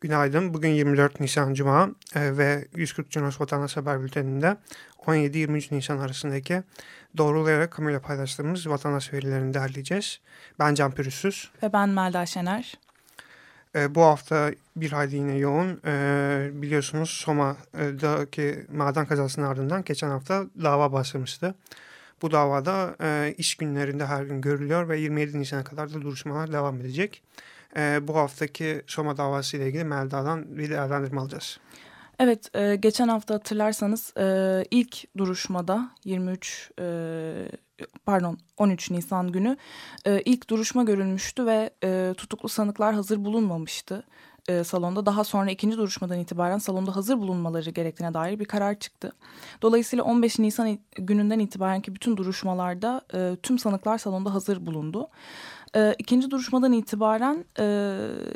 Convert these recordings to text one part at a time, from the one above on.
Günaydın. Bugün 24 Nisan Cuma e, ve 140 Cunos Vatandaş Haber Bülteni'nde 17-23 Nisan arasındaki doğrulayarak kamuyla paylaştığımız vatandaş verilerini derleyeceğiz. Ben Can Pürüzsüz. Ve ben Melda Şener. E, bu hafta bir hayli yine yoğun. E, biliyorsunuz Soma'daki maden kazasının ardından geçen hafta dava başlamıştı. Bu davada e, iş günlerinde her gün görülüyor ve 27 Nisan'a kadar da duruşmalar devam edecek. E, bu haftaki Soma davası ile ilgili Melda'dan bir değerlendirme alacağız. Evet, e, geçen hafta hatırlarsanız e, ilk duruşmada 23 e, pardon 13 Nisan günü e, ilk duruşma görülmüştü ve e, tutuklu sanıklar hazır bulunmamıştı e, salonda. Daha sonra ikinci duruşmadan itibaren salonda hazır bulunmaları gerektiğine dair bir karar çıktı. Dolayısıyla 15 Nisan gününden itibaren ki bütün duruşmalarda e, tüm sanıklar salonda hazır bulundu. E, ikinci duruşmadan itibaren e,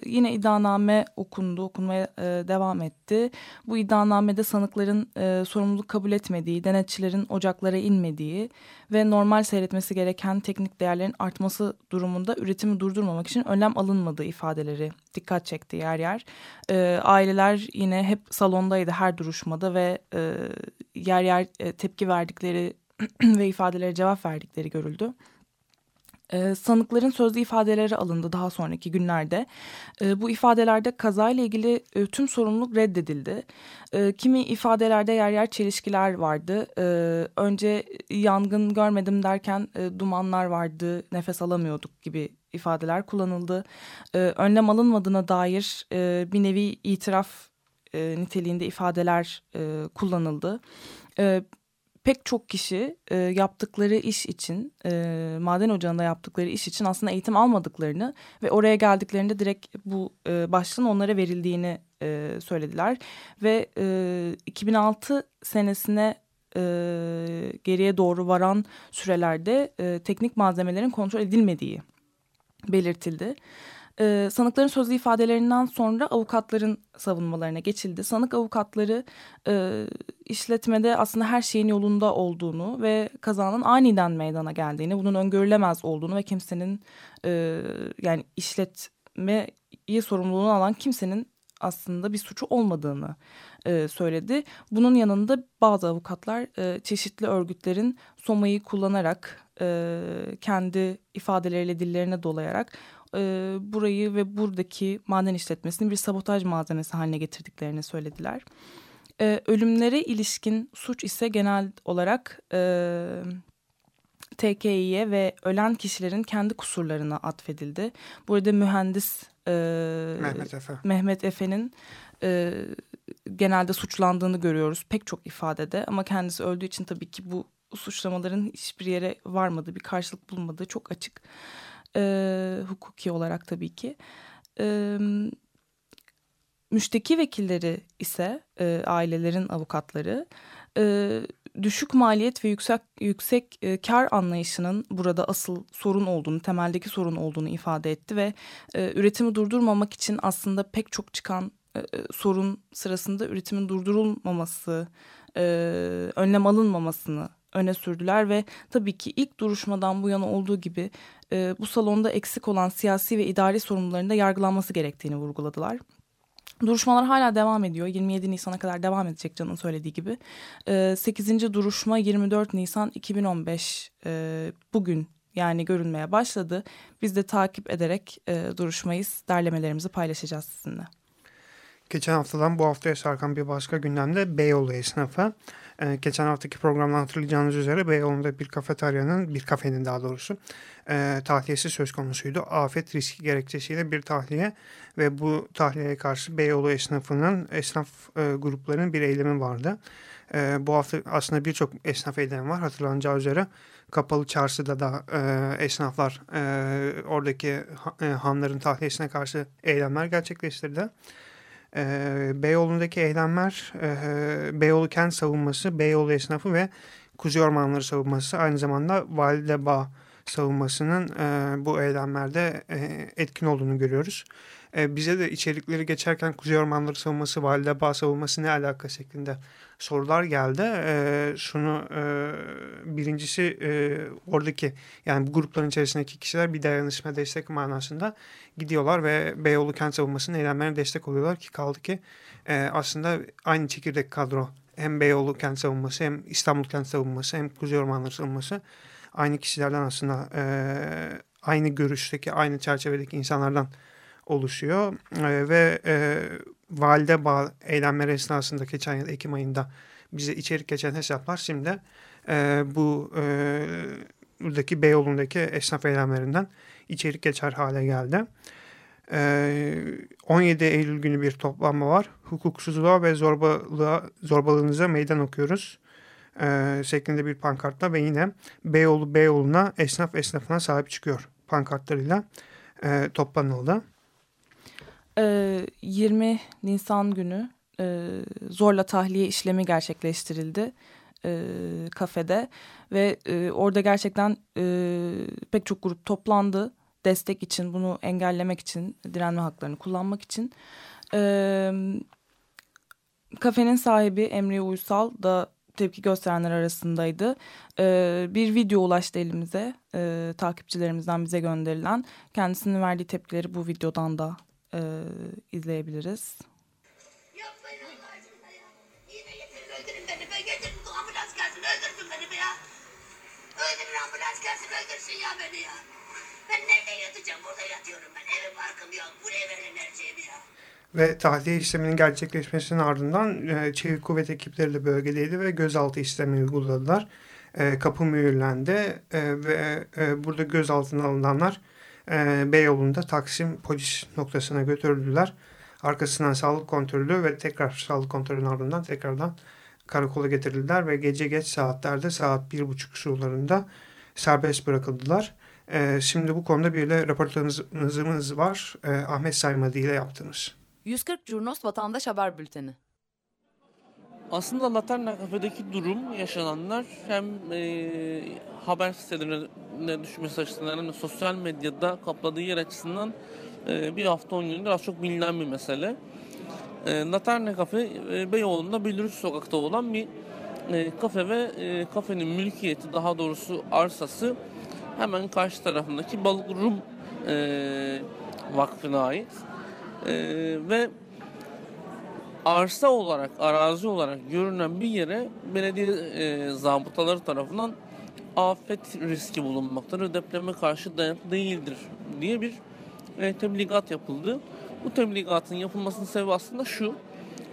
yine iddianame okundu, okunmaya e, devam etti. Bu iddianamede sanıkların e, sorumluluk kabul etmediği, denetçilerin ocaklara inmediği ve normal seyretmesi gereken teknik değerlerin artması durumunda üretimi durdurmamak için önlem alınmadığı ifadeleri dikkat çekti yer yer. E, aileler yine hep salondaydı her duruşmada ve e, yer yer e, tepki verdikleri ve ifadelere cevap verdikleri görüldü. E, sanıkların sözlü ifadeleri alındı daha sonraki günlerde. E, bu ifadelerde kazayla ilgili e, tüm sorumluluk reddedildi. E, kimi ifadelerde yer yer çelişkiler vardı. E, önce yangın görmedim derken e, dumanlar vardı, nefes alamıyorduk gibi ifadeler kullanıldı. E, önlem alınmadığına dair e, bir nevi itiraf e, niteliğinde ifadeler e, kullanıldı. E, pek çok kişi e, yaptıkları iş için e, maden ocağında yaptıkları iş için aslında eğitim almadıklarını ve oraya geldiklerinde direkt bu e, başlığın onlara verildiğini e, söylediler ve e, 2006 senesine e, geriye doğru varan sürelerde e, teknik malzemelerin kontrol edilmediği belirtildi. E, sanıkların sözlü ifadelerinden sonra avukatların savunmalarına geçildi. Sanık avukatları e, işletmede aslında her şeyin yolunda olduğunu ve kazanın aniden meydana geldiğini, bunun öngörülemez olduğunu ve kimsenin e, yani işletmeyi sorumluluğunu alan kimsenin aslında bir suçu olmadığını e, söyledi. Bunun yanında bazı avukatlar e, çeşitli örgütlerin Soma'yı kullanarak e, kendi ifadeleriyle dillerine dolayarak e, burayı ve buradaki maden işletmesini bir sabotaj malzemesi haline getirdiklerini söylediler. E, ölümlere ilişkin suç ise genel olarak e, TKİ'ye ve ölen kişilerin kendi kusurlarına atfedildi. Burada mühendis e, Mehmet Efe. Mehmet Efe'nin e, genelde suçlandığını görüyoruz pek çok ifadede ama kendisi öldüğü için tabii ki bu suçlamaların hiçbir yere varmadığı, bir karşılık bulmadığı çok açık e, hukuki olarak tabii ki. E, müşteki vekilleri ise e, ailelerin avukatları e, düşük maliyet ve yüksek yüksek e, kar anlayışının burada asıl sorun olduğunu, temeldeki sorun olduğunu ifade etti ve e, üretimi durdurmamak için aslında pek çok çıkan e, sorun sırasında üretimin durdurulmaması, e, önlem alınmamasını öne sürdüler ve tabii ki ilk duruşmadan bu yana olduğu gibi e, bu salonda eksik olan siyasi ve idari sorumluların da yargılanması gerektiğini vurguladılar. Duruşmalar hala devam ediyor. 27 Nisan'a kadar devam edecek Can'ın söylediği gibi. E, 8. duruşma 24 Nisan 2015 e, bugün yani görünmeye başladı. Biz de takip ederek e, duruşmayız, derlemelerimizi paylaşacağız sizinle. Geçen haftadan bu haftaya sarkan bir başka gündemde Beyoğlu esnafı. Ee, geçen haftaki programda hatırlayacağınız üzere Beyoğlu'nda bir kafeteryanın, bir kafenin daha doğrusu e, tahliyesi söz konusuydu. Afet riski gerekçesiyle bir tahliye ve bu tahliyeye karşı Beyoğlu esnafının, esnaf e, gruplarının bir eylemi vardı. E, bu hafta aslında birçok esnaf eylemi var hatırlanacağı üzere. Kapalı çarşıda da e, esnaflar e, oradaki e, hanların tahliyesine karşı eylemler gerçekleştirdi. E, Beyoğlu'ndaki eylemler e, Beyoğlu kent savunması, Beyoğlu esnafı ve Kuzey Ormanları savunması aynı zamanda Valide Bağ savunmasının e, bu eylemlerde e, etkin olduğunu görüyoruz. E, bize de içerikleri geçerken Kuzey Ormanları savunması, Valide Bağ savunması ne alaka şeklinde sorular geldi. E, şunu e, birincisi e, oradaki yani bu grupların içerisindeki kişiler bir dayanışma destek manasında gidiyorlar ve Beyoğlu kent savunmasının eylemlerine destek oluyorlar ki kaldı ki e, aslında aynı çekirdek kadro hem Beyoğlu kent savunması hem İstanbul kent savunması hem Kuzey Ormanları savunması aynı kişilerden aslında e, aynı görüşteki aynı çerçevedeki insanlardan oluşuyor e, ve e, valide bağ eylemleri esnasında geçen yıl Ekim ayında bize içerik geçen hesaplar şimdi e, bu e, buradaki Beyoğlu'ndaki esnaf eylemlerinden içerik geçer hale geldi. E, 17 Eylül günü bir toplanma var. Hukuksuzluğa ve zorbalığa, zorbalığınıza meydan okuyoruz e, şeklinde bir pankartla ve yine Beyoğlu Beyoğlu'na esnaf esnafına sahip çıkıyor pankartlarıyla e, toplanıldı. 20 Nisan günü e, zorla tahliye işlemi gerçekleştirildi e, kafede ve e, orada gerçekten e, pek çok grup toplandı destek için bunu engellemek için direnme haklarını kullanmak için. E, kafenin sahibi Emre Uysal da tepki gösterenler arasındaydı. E, bir video ulaştı elimize e, takipçilerimizden bize gönderilen. Kendisinin verdiği tepkileri bu videodan da e, izleyebiliriz. Ben nerede yatacağım? Burada yatıyorum ben. Evim barkım yok. Buraya verin her şeyimi ya ve tahliye işleminin gerçekleşmesinin ardından e, çevik kuvvet ekipleri de bölgedeydi ve gözaltı işlemi uyguladılar. E, kapı mühürlendi e, ve e, burada gözaltına alınanlar e, Beyoğlu'nda Taksim polis noktasına götürüldüler. Arkasından sağlık kontrolü ve tekrar sağlık kontrolünün ardından tekrardan karakola getirildiler ve gece geç saatlerde saat bir buçuk sularında serbest bırakıldılar. E, şimdi bu konuda bir de röportajımız var. E, Ahmet Saymadı ile yaptığımız. 140 Curnos Vatandaş Haber Bülteni. Aslında Laterna kafedeki durum yaşananlar hem e, haber sitelerine düşmesi açısından hem de sosyal medyada kapladığı yer açısından e, bir hafta on gündür az çok bilinen bir mesele. E, Laterna kafe e, Beyoğlu'nda Bildirici Sokak'ta olan bir e, kafe ve e, kafenin mülkiyeti daha doğrusu arsası hemen karşı tarafındaki Balık Rum e, Vakfı'na ait. Ee, ve arsa olarak, arazi olarak görünen bir yere belediye e, zabıtaları tarafından afet riski bulunmaktadır. Depreme karşı dayanıklı değildir diye bir e, tebligat yapıldı. Bu tebligatın yapılmasının sebebi aslında şu.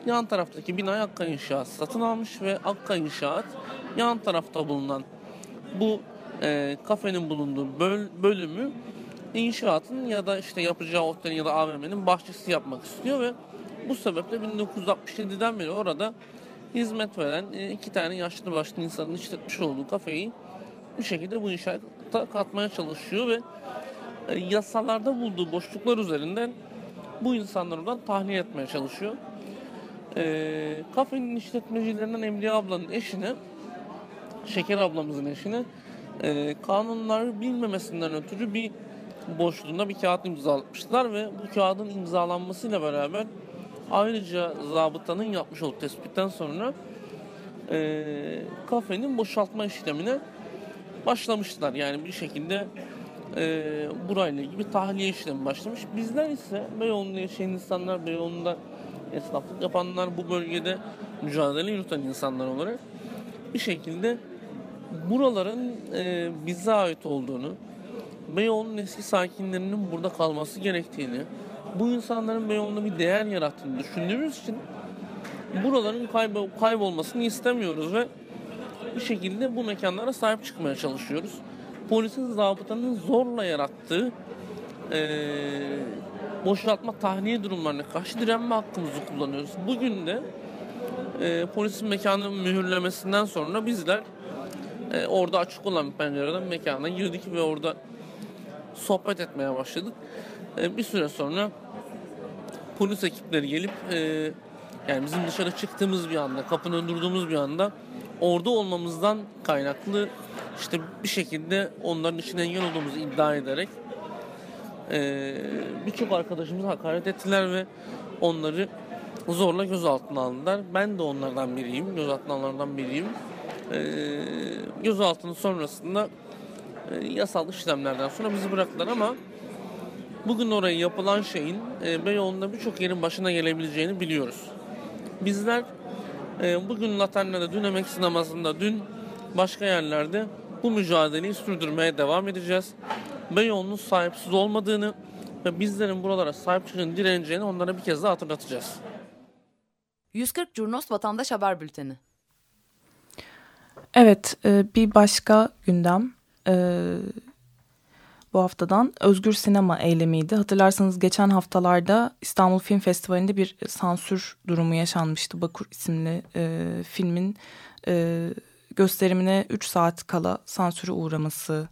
Yan taraftaki binayı Akka İnşaat satın almış ve Akka İnşaat yan tarafta bulunan bu e, kafenin bulunduğu böl, bölümü inşaatın ya da işte yapacağı otelin ya da AVM'nin bahçesi yapmak istiyor ve bu sebeple 1967'den beri orada hizmet veren e, iki tane yaşlı başlı insanın işletmiş olduğu kafeyi bir şekilde bu inşaata katmaya çalışıyor ve e, yasalarda bulduğu boşluklar üzerinden bu insanları oradan tahliye etmeye çalışıyor. E, kafenin işletmecilerinden Emriye ablanın eşine, Şeker ablamızın eşine e, kanunları bilmemesinden ötürü bir boşluğunda bir kağıt imzalatmışlar ve bu kağıdın imzalanmasıyla beraber ayrıca zabıtanın yapmış olduğu tespitten sonra e, kafenin boşaltma işlemine başlamışlar. Yani bir şekilde e, burayla ilgili tahliye işlemi başlamış. Bizler ise Beyoğlu'nda yaşayan insanlar, Beyoğlu'nda esnaflık yapanlar, bu bölgede mücadele yürüten insanlar olarak bir şekilde buraların e, bize ait olduğunu, Beyoğlu'nun eski sakinlerinin burada kalması gerektiğini, bu insanların Beyoğlu'nda bir değer yarattığını düşündüğümüz için buraların kaybol kaybolmasını istemiyoruz ve bir şekilde bu mekanlara sahip çıkmaya çalışıyoruz. Polisin zabıtanın zorla yarattığı e, boşaltma tahliye durumlarına karşı direnme hakkımızı kullanıyoruz. Bugün de e, polisin mekanı mühürlemesinden sonra bizler e, orada açık olan pencereden mekana girdik ve orada sohbet etmeye başladık. E, bir süre sonra polis ekipleri gelip e, yani bizim dışarı çıktığımız bir anda, kapının durduğumuz bir anda orada olmamızdan kaynaklı işte bir şekilde onların içine engel olduğumuzu iddia ederek e, birçok arkadaşımızı hakaret ettiler ve onları zorla gözaltına aldılar. Ben de onlardan biriyim, gözaltına alanlardan biriyim. E, gözaltının sonrasında yasal işlemlerden sonra bizi bıraktılar ama bugün oraya yapılan şeyin e, Beyoğlu'nda birçok yerin başına gelebileceğini biliyoruz. Bizler e, bugün Laterna'da, dün Emek Sineması'nda, dün başka yerlerde bu mücadeleyi sürdürmeye devam edeceğiz. Beyoğlu'nun sahipsiz olmadığını ve bizlerin buralara sahip çıkın direneceğini onlara bir kez daha hatırlatacağız. 140 Curnos Vatandaş Haber Bülteni Evet, e, bir başka gündem e, bu haftadan Özgür Sinema eylemiydi. Hatırlarsanız geçen haftalarda İstanbul Film Festivali'nde bir sansür durumu yaşanmıştı. Bakur isimli e, filmin gösterimine 3 saat kala sansüre uğraması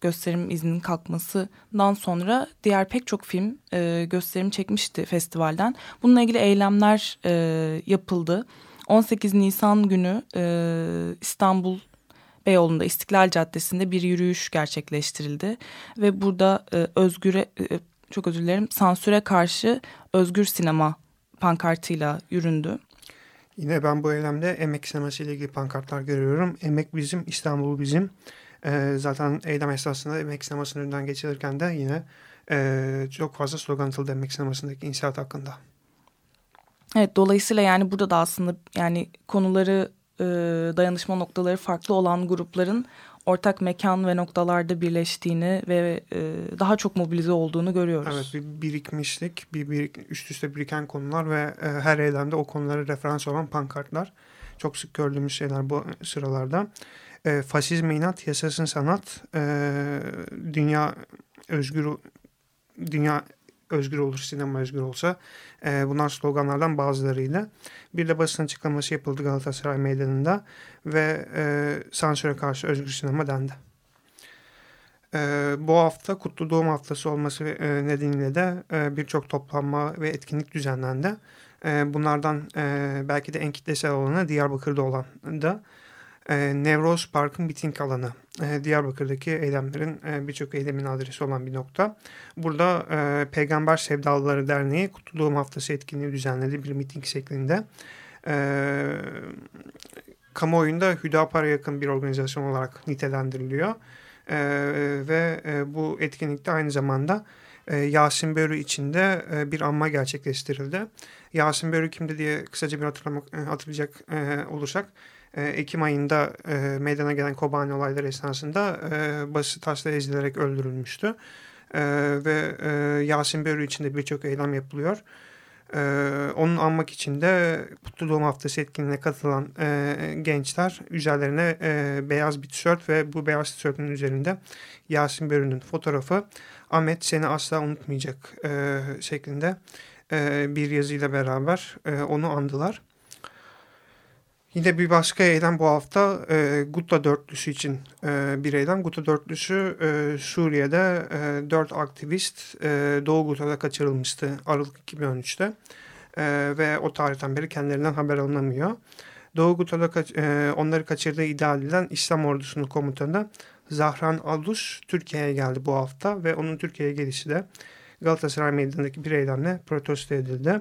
gösterim izninin kalkmasından sonra diğer pek çok film e, gösterim çekmişti festivalden. Bununla ilgili eylemler e, yapıldı. 18 Nisan günü e, İstanbul Beyoğlu'nda İstiklal Caddesi'nde bir yürüyüş gerçekleştirildi. Ve burada e, özgüre, e, çok özür dilerim, sansüre karşı özgür sinema pankartıyla yüründü. Yine ben bu eylemde emek sineması ile ilgili pankartlar görüyorum. Emek bizim, İstanbul bizim. E, zaten eylem esnasında emek sinemasının önünden geçilirken de yine e, çok fazla slogan atıldı emek sinemasındaki inşaat hakkında. Evet dolayısıyla yani burada da aslında yani konuları e, dayanışma noktaları farklı olan grupların ortak mekan ve noktalarda birleştiğini ve e, daha çok mobilize olduğunu görüyoruz. Evet bir birikmişlik, bir birik, üst üste biriken konular ve e, her eylemde o konulara referans olan pankartlar. Çok sık gördüğümüz şeyler bu sıralarda e, faşizme inat, yaşasın sanat, e, dünya özgür dünya özgür olur, sinema özgür olsa e, bunlar sloganlardan bazılarıyla. Bir de basın açıklaması yapıldı Galatasaray Meydanı'nda ve e, sansüre karşı özgür sinema dendi. E, bu hafta Kutlu Doğum Haftası olması e, nedeniyle de e, birçok toplanma ve etkinlik düzenlendi. E, bunlardan e, belki de en kitlesel olanı Diyarbakır'da olan da e, Nevroz Park'ın miting alanı. E, Diyarbakır'daki eylemlerin e, birçok eylemin adresi olan bir nokta. Burada e, Peygamber Sevdalıları Derneği Kutlu Doğum Haftası etkinliği düzenledi bir miting şeklinde. E, kamuoyunda Hüdapar'a yakın bir organizasyon olarak nitelendiriliyor. Ve bu etkinlikte aynı zamanda Yasin Börü içinde e, bir anma gerçekleştirildi. Yasin Börü kimdi diye kısaca bir hatırlamak, e, hatırlayacak e, olursak Ekim ayında meydana gelen Kobani olayları esnasında başı taşla ezilerek öldürülmüştü. Ve Yasin Börü için de birçok eylem yapılıyor. E, onun anmak için de Mutlu Doğum Haftası etkinliğine katılan e, gençler üzerlerine e, beyaz bir tişört ve bu beyaz tişörtün üzerinde Yasin Börü'nün fotoğrafı Ahmet seni asla unutmayacak e, şeklinde e, bir yazıyla beraber e, onu andılar. Yine bir başka eylem bu hafta e, Gutta Dörtlüsü için e, bir eylem. Gutta Dörtlüsü e, Suriye'de e, dört aktivist e, Doğu Guta'da kaçırılmıştı Aralık 2013'te. E, ve o tarihten beri kendilerinden haber alınamıyor. Doğu Guta'da kaç, e, onları kaçırdığı iddia edilen İslam ordusunun komutanı Zahran Aldus Türkiye'ye geldi bu hafta ve onun Türkiye'ye gelişi de Galatasaray Meydanı'ndaki bir eylemle protesto edildi.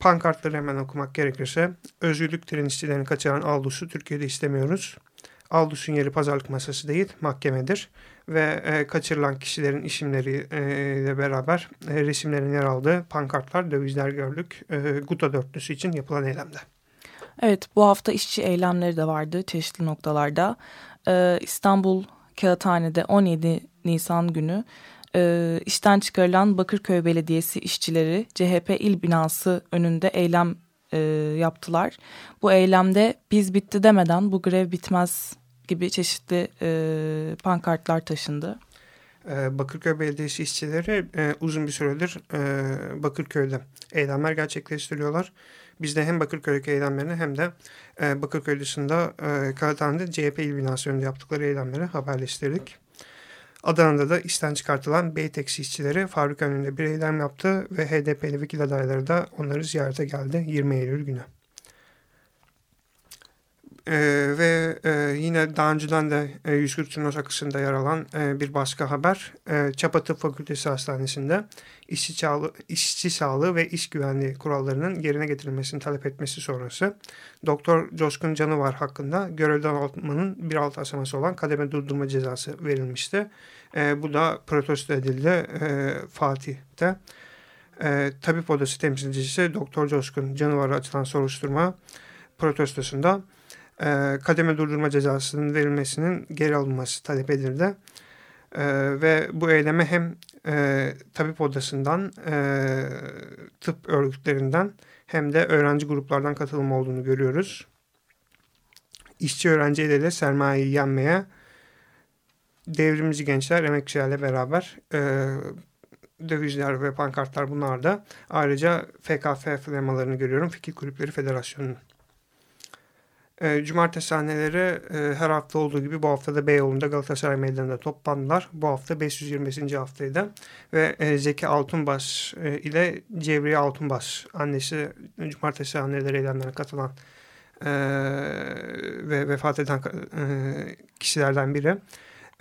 Pankartları hemen okumak gerekirse özgürlük direnişçilerini kaçıran Aldus'u Türkiye'de istemiyoruz. Aldus'un yeri pazarlık masası değil mahkemedir ve e, kaçırılan kişilerin isimleriyle e, beraber e, resimlerin yer aldığı pankartlar, dövizler gördük e, Guta dörtlüsü için yapılan eylemde. Evet bu hafta işçi eylemleri de vardı çeşitli noktalarda. Ee, İstanbul Kağıthane'de 17 Nisan günü e, işten çıkarılan Bakırköy Belediyesi işçileri CHP il binası önünde eylem e, yaptılar. Bu eylemde biz bitti demeden bu grev bitmez gibi çeşitli e, pankartlar taşındı. Ee, Bakırköy Belediyesi işçileri e, uzun bir süredir e, Bakırköy'de eylemler gerçekleştiriyorlar. Biz de hem Bakırköy'deki eylemlerini hem de e, Bakırköy dışında e, Karatan'da CHP il binası önünde yaptıkları eylemleri haberleştirdik. Adana'da da işten çıkartılan Beytex işçileri fabrika önünde bir eylem yaptı ve HDP'li vekil adayları da onları ziyarete geldi 20 Eylül günü. E, ve e, yine daha önceden de e, 140 Turnus akısında yer alan e, bir başka haber. E, Çapa Tıp Fakültesi Hastanesi'nde işçi, işçi sağlığı ve iş güvenliği kurallarının yerine getirilmesini talep etmesi sonrası Doktor Coşkun Canıvar hakkında görevden almanın bir alt aşaması olan kademe durdurma cezası verilmişti. E, bu da protesto edildi e, Fatih'te. E, Tabip Odası temsilcisi Doktor Coşkun Canıvar'a açılan soruşturma protestosunda e, kademe durdurma cezasının verilmesinin geri alınması talep edildi. E, ve bu eyleme hem e, tabip odasından, e, tıp örgütlerinden hem de öğrenci gruplardan katılım olduğunu görüyoruz. İşçi öğrenci el ele sermayeyi yenmeye devrimci gençler emekçilerle beraber e, dövizler ve pankartlar bunlar da. Ayrıca FKF flemalarını görüyorum. Fikir Kulüpleri Federasyonu'nun. E, cumartesi sahneleri e, her hafta olduğu gibi bu hafta da Beyoğlu'nda Galatasaray Meydanı'nda toplandılar. Bu hafta 520. haftaydı ve e, Zeki Altunbaş e, ile Cevriye Altunbaş annesi cumartesi sahneleri eylemlerine katılan e, ve vefat eden e, kişilerden biri.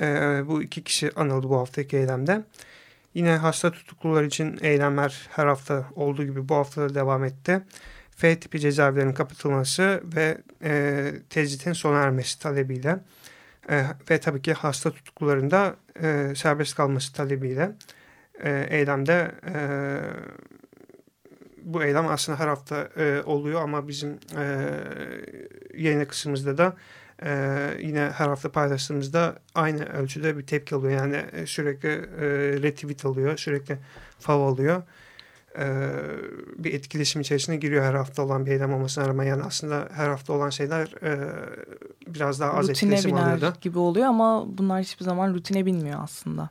E, bu iki kişi anıldı bu haftaki eylemde. Yine hasta tutuklular için eylemler her hafta olduğu gibi bu hafta da devam etti. F tipi cezaevlerinin kapatılması ve e, tecritin sona ermesi talebiyle e, ve tabii ki hasta tutuklularında e, serbest kalması talebiyle e, eylemde e, bu eylem aslında her hafta e, oluyor ama bizim e, yayın kısmımızda da e, yine her hafta paylaştığımızda aynı ölçüde bir tepki alıyor. Yani sürekli e, retweet alıyor, sürekli fav alıyor e, bir etkileşim içerisine giriyor her hafta olan bir eylem olmasına rağmen. Yani aslında her hafta olan şeyler e, biraz daha az rutine etkileşim biner oluyordu. gibi oluyor ama bunlar hiçbir zaman rutine binmiyor aslında.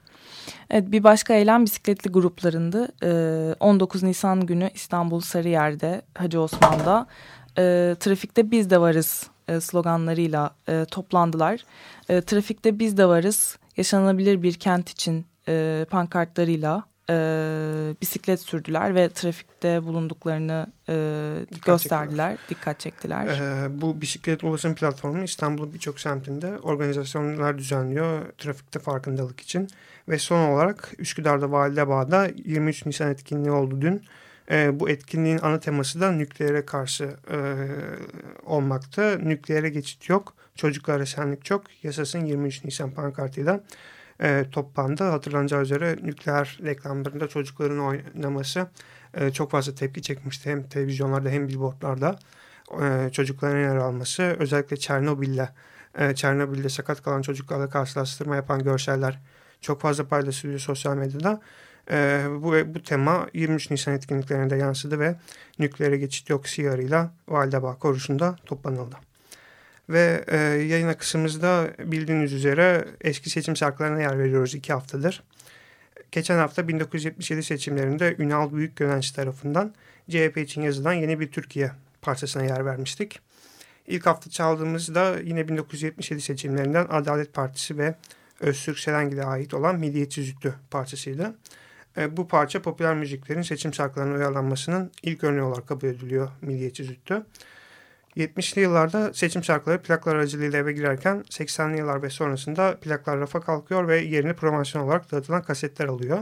Evet bir başka eylem bisikletli gruplarındı. E, 19 Nisan günü İstanbul Sarıyer'de Hacı Osman'da e, trafikte biz de varız e, sloganlarıyla e, toplandılar. E, trafikte biz de varız yaşanabilir bir kent için e, pankartlarıyla e, bisiklet sürdüler ve trafikte bulunduklarını e, dikkat gösterdiler, çektiler. dikkat çektiler. E, bu bisiklet ulaşım platformu İstanbul'un birçok semtinde organizasyonlar düzenliyor trafikte farkındalık için. Ve son olarak Üsküdar'da Validebağ'da 23 Nisan etkinliği oldu dün. E, bu etkinliğin ana teması da nükleere karşı e, olmakta. Nükleere geçit yok, çocuklara şenlik çok. Yasasın 23 Nisan pankartıyla e, toplandı. Hatırlanacağı üzere nükleer reklamlarında çocukların oynaması e, çok fazla tepki çekmişti. Hem televizyonlarda hem billboardlarda e, çocukların yer alması. Özellikle Çernobil'de e, Çernobil'de sakat kalan çocuklarla karşılaştırma yapan görseller çok fazla paylaşılıyor sosyal medyada. E, bu, bu tema 23 Nisan etkinliklerinde yansıdı ve nükleere geçit yok siyarıyla Validebağ korusunda toplanıldı. Ve e, yayın akışımızda bildiğiniz üzere eski seçim şarkılarına yer veriyoruz iki haftadır. Geçen hafta 1977 seçimlerinde Ünal Büyükgönenç tarafından CHP için yazılan Yeni Bir Türkiye parçasına yer vermiştik. İlk hafta çaldığımızda yine 1977 seçimlerinden Adalet Partisi ve Öztürk Serengil'e ait olan Milliyetçi Züttü parçasıydı. E, bu parça popüler müziklerin seçim şarkılarına uyarlanmasının ilk örneği olarak kabul ediliyor Milliyetçi Züttü. 70'li yıllarda seçim şarkıları plaklar aracılığıyla eve girerken 80'li yıllar ve sonrasında plaklar rafa kalkıyor ve yerini promosyon olarak dağıtılan kasetler alıyor.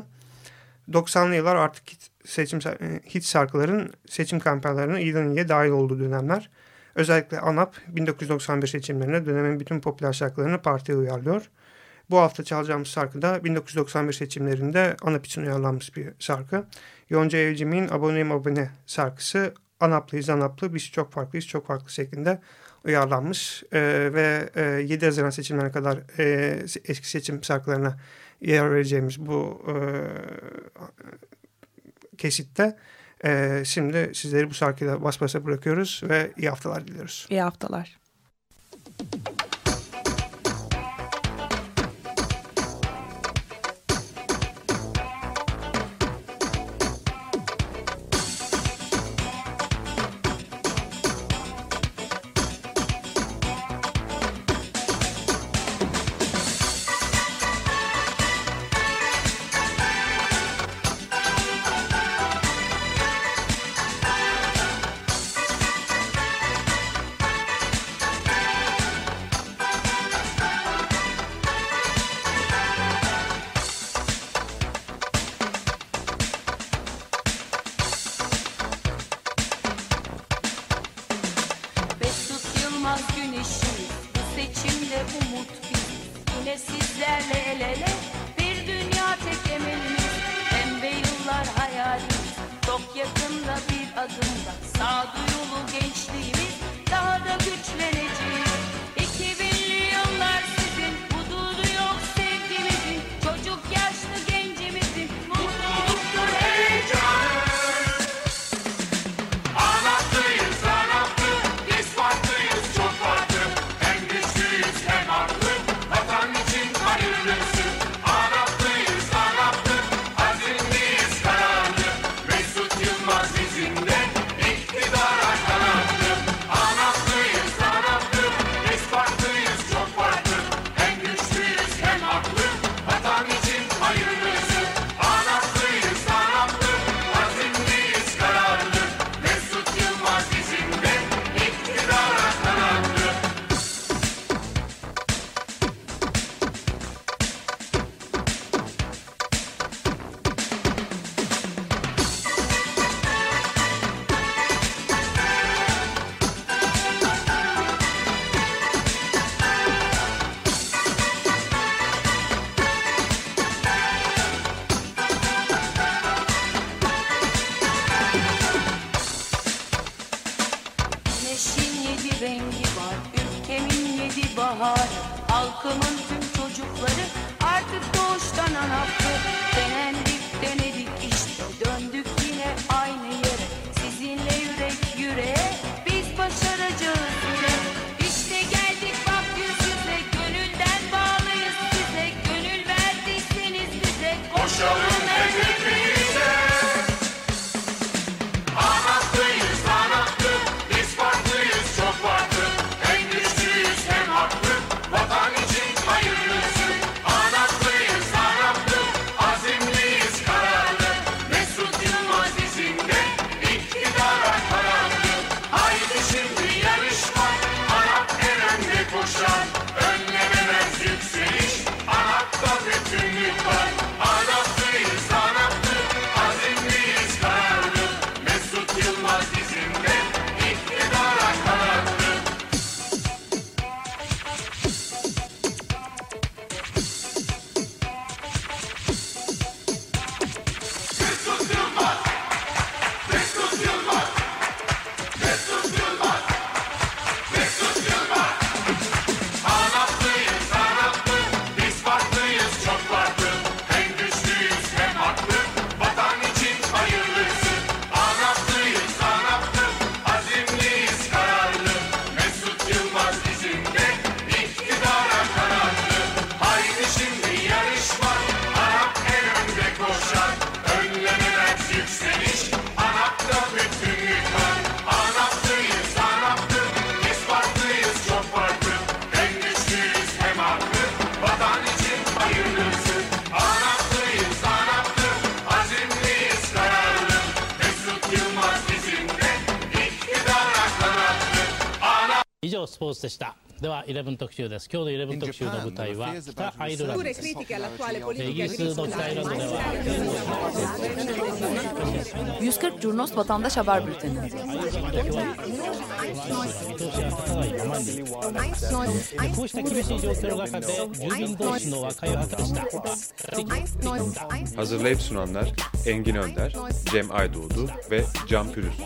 90'lı yıllar artık hit, seçim, e, hit şarkıların seçim kampanyalarına iyiden iyiye dahil olduğu dönemler. Özellikle ANAP 1991 seçimlerinde dönemin bütün popüler şarkılarını partiye uyarlıyor. Bu hafta çalacağımız şarkı da 1991 seçimlerinde ANAP için uyarlanmış bir şarkı. Yonca Evcimik'in Aboneyim Abone şarkısı Anaplıyız, Anaplı, biz çok farklıyız, çok farklı şeklinde uyarlanmış. E, ve e, 7 Haziran seçimlerine kadar e, eski seçim şarkılarına yer vereceğimiz bu e, kesitte e, şimdi sizleri bu şarkıyla bas basa bırakıyoruz ve iyi haftalar diliyoruz. İyi Thank you. haftalar.11特集です今日の11特集の舞台は北アイルランドですイギリスの北アイルランドでは140 Curnos Vatandaş Haber Bülteni こうした厳しい状況の中で住民同士の和解を図りした Hazırlayıp sunanlar Engin Önder, Cem Aydoğdu ve Can Pürüzsüz.